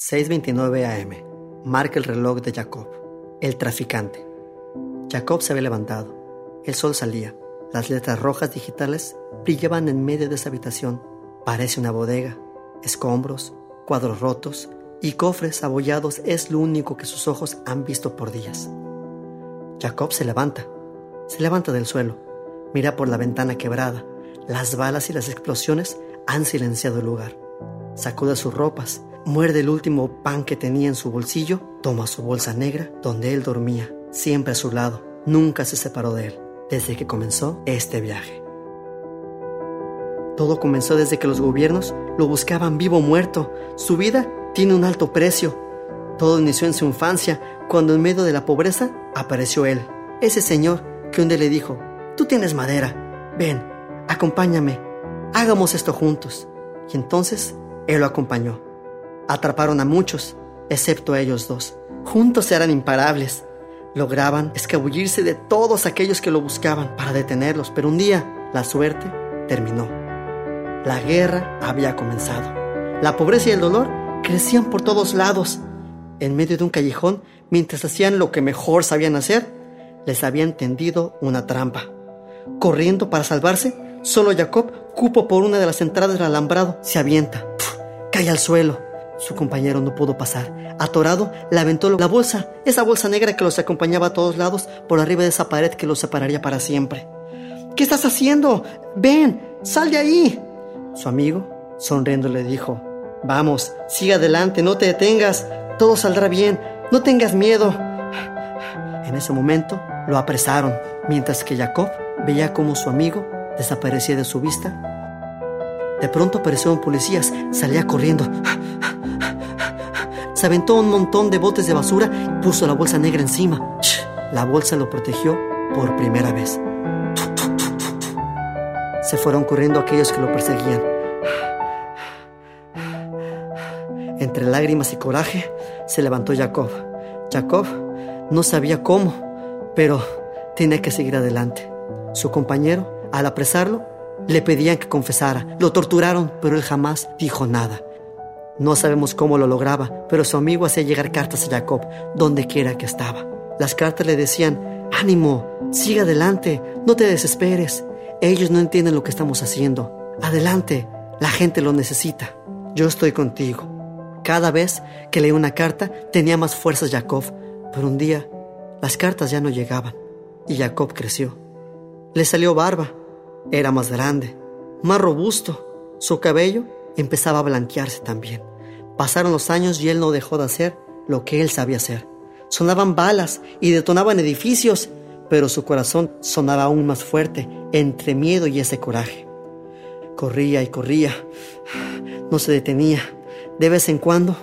6.29 am. Marca el reloj de Jacob. El traficante. Jacob se había levantado. El sol salía. Las letras rojas digitales brillaban en medio de esa habitación. Parece una bodega. Escombros, cuadros rotos y cofres abollados es lo único que sus ojos han visto por días. Jacob se levanta. Se levanta del suelo. Mira por la ventana quebrada. Las balas y las explosiones han silenciado el lugar. Sacude sus ropas muerde el último pan que tenía en su bolsillo, toma su bolsa negra donde él dormía, siempre a su lado, nunca se separó de él, desde que comenzó este viaje. Todo comenzó desde que los gobiernos lo buscaban vivo o muerto. Su vida tiene un alto precio. Todo inició en su infancia, cuando en medio de la pobreza apareció él, ese señor que un día le dijo, tú tienes madera, ven, acompáñame, hagamos esto juntos. Y entonces él lo acompañó. Atraparon a muchos, excepto a ellos dos. Juntos eran imparables. Lograban escabullirse de todos aquellos que lo buscaban para detenerlos, pero un día la suerte terminó. La guerra había comenzado. La pobreza y el dolor crecían por todos lados. En medio de un callejón, mientras hacían lo que mejor sabían hacer, les habían tendido una trampa. Corriendo para salvarse, solo Jacob, cupo por una de las entradas del alambrado, se avienta, cae al suelo. Su compañero no pudo pasar. Atorado, le aventó la bolsa, esa bolsa negra que los acompañaba a todos lados, por arriba de esa pared que los separaría para siempre. ¿Qué estás haciendo? Ven, sal de ahí. Su amigo, sonriendo, le dijo, Vamos, sigue adelante, no te detengas, todo saldrá bien, no tengas miedo. En ese momento lo apresaron, mientras que Jacob veía cómo su amigo desaparecía de su vista. De pronto aparecieron policías, salía corriendo se aventó un montón de botes de basura y puso la bolsa negra encima. La bolsa lo protegió por primera vez. Se fueron corriendo aquellos que lo perseguían. Entre lágrimas y coraje, se levantó Jacob. Jacob no sabía cómo, pero tenía que seguir adelante. Su compañero, al apresarlo, le pedían que confesara. Lo torturaron, pero él jamás dijo nada. No sabemos cómo lo lograba, pero su amigo hacía llegar cartas a Jacob donde quiera que estaba. Las cartas le decían, ánimo, sigue adelante, no te desesperes. Ellos no entienden lo que estamos haciendo. Adelante, la gente lo necesita. Yo estoy contigo. Cada vez que leía una carta tenía más fuerzas Jacob, pero un día las cartas ya no llegaban y Jacob creció. Le salió barba, era más grande, más robusto, su cabello empezaba a blanquearse también. Pasaron los años y él no dejó de hacer lo que él sabía hacer. Sonaban balas y detonaban edificios, pero su corazón sonaba aún más fuerte entre miedo y ese coraje. Corría y corría, no se detenía. De vez en cuando,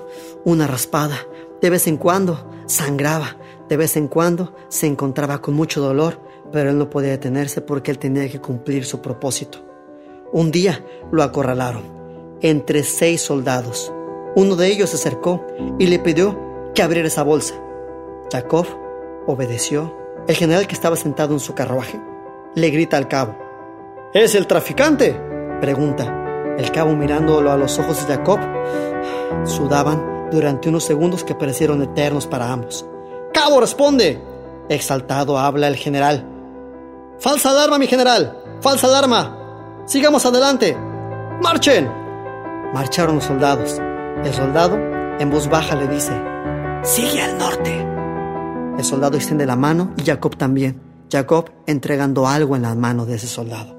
una raspada. De vez en cuando, sangraba. De vez en cuando, se encontraba con mucho dolor, pero él no podía detenerse porque él tenía que cumplir su propósito. Un día lo acorralaron entre seis soldados. Uno de ellos se acercó y le pidió que abriera esa bolsa. Jacob obedeció. El general que estaba sentado en su carruaje le grita al cabo. ¿Es el traficante? pregunta. El cabo mirándolo a los ojos de Jacob, sudaban durante unos segundos que parecieron eternos para ambos. ¡Cabo, responde! Exaltado habla el general. ¡Falsa alarma, mi general! ¡Falsa alarma! ¡Sigamos adelante! ¡Marchen! Marcharon los soldados. El soldado, en voz baja, le dice, Sigue al norte. El soldado extiende la mano y Jacob también. Jacob entregando algo en la mano de ese soldado.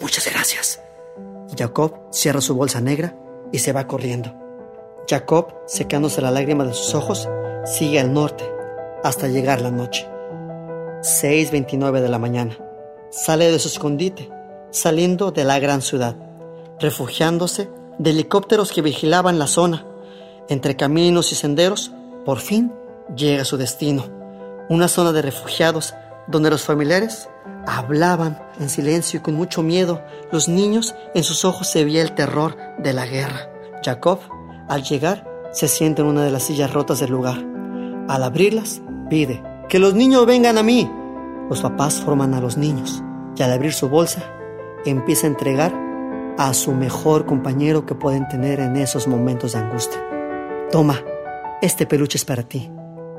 Muchas gracias. Jacob cierra su bolsa negra y se va corriendo. Jacob, secándose la lágrima de sus ojos, sigue al norte hasta llegar la noche. 6.29 de la mañana. Sale de su escondite, saliendo de la gran ciudad, refugiándose de helicópteros que vigilaban la zona. Entre caminos y senderos, por fin llega a su destino, una zona de refugiados donde los familiares hablaban en silencio y con mucho miedo. Los niños en sus ojos se veía el terror de la guerra. Jacob, al llegar, se sienta en una de las sillas rotas del lugar. Al abrirlas, pide, que los niños vengan a mí. Los papás forman a los niños y al abrir su bolsa, empieza a entregar a su mejor compañero que pueden tener en esos momentos de angustia. Toma, este peluche es para ti.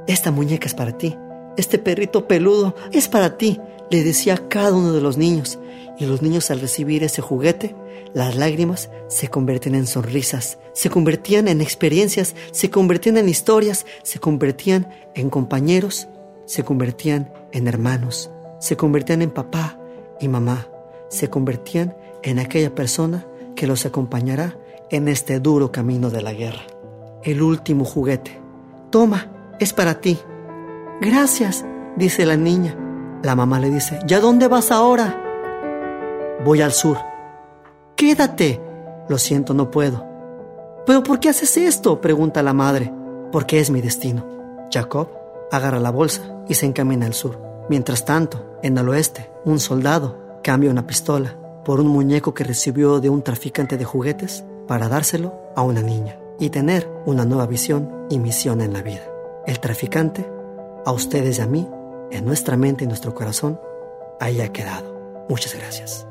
Esta muñeca es para ti. Este perrito peludo es para ti, le decía a cada uno de los niños. Y los niños al recibir ese juguete, las lágrimas se convertían en sonrisas, se convertían en experiencias, se convertían en historias, se convertían en compañeros, se convertían en hermanos, se convertían en papá y mamá, se convertían en aquella persona que los acompañará en este duro camino de la guerra. El último juguete. Toma, es para ti. Gracias, dice la niña. La mamá le dice, ¿ya dónde vas ahora? Voy al sur. Quédate. Lo siento, no puedo. ¿Pero por qué haces esto? pregunta la madre. Porque es mi destino. Jacob agarra la bolsa y se encamina al sur. Mientras tanto, en el oeste, un soldado cambia una pistola por un muñeco que recibió de un traficante de juguetes para dárselo a una niña y tener una nueva visión y misión en la vida. El traficante, a ustedes y a mí, en nuestra mente y nuestro corazón, ahí ha quedado. Muchas gracias.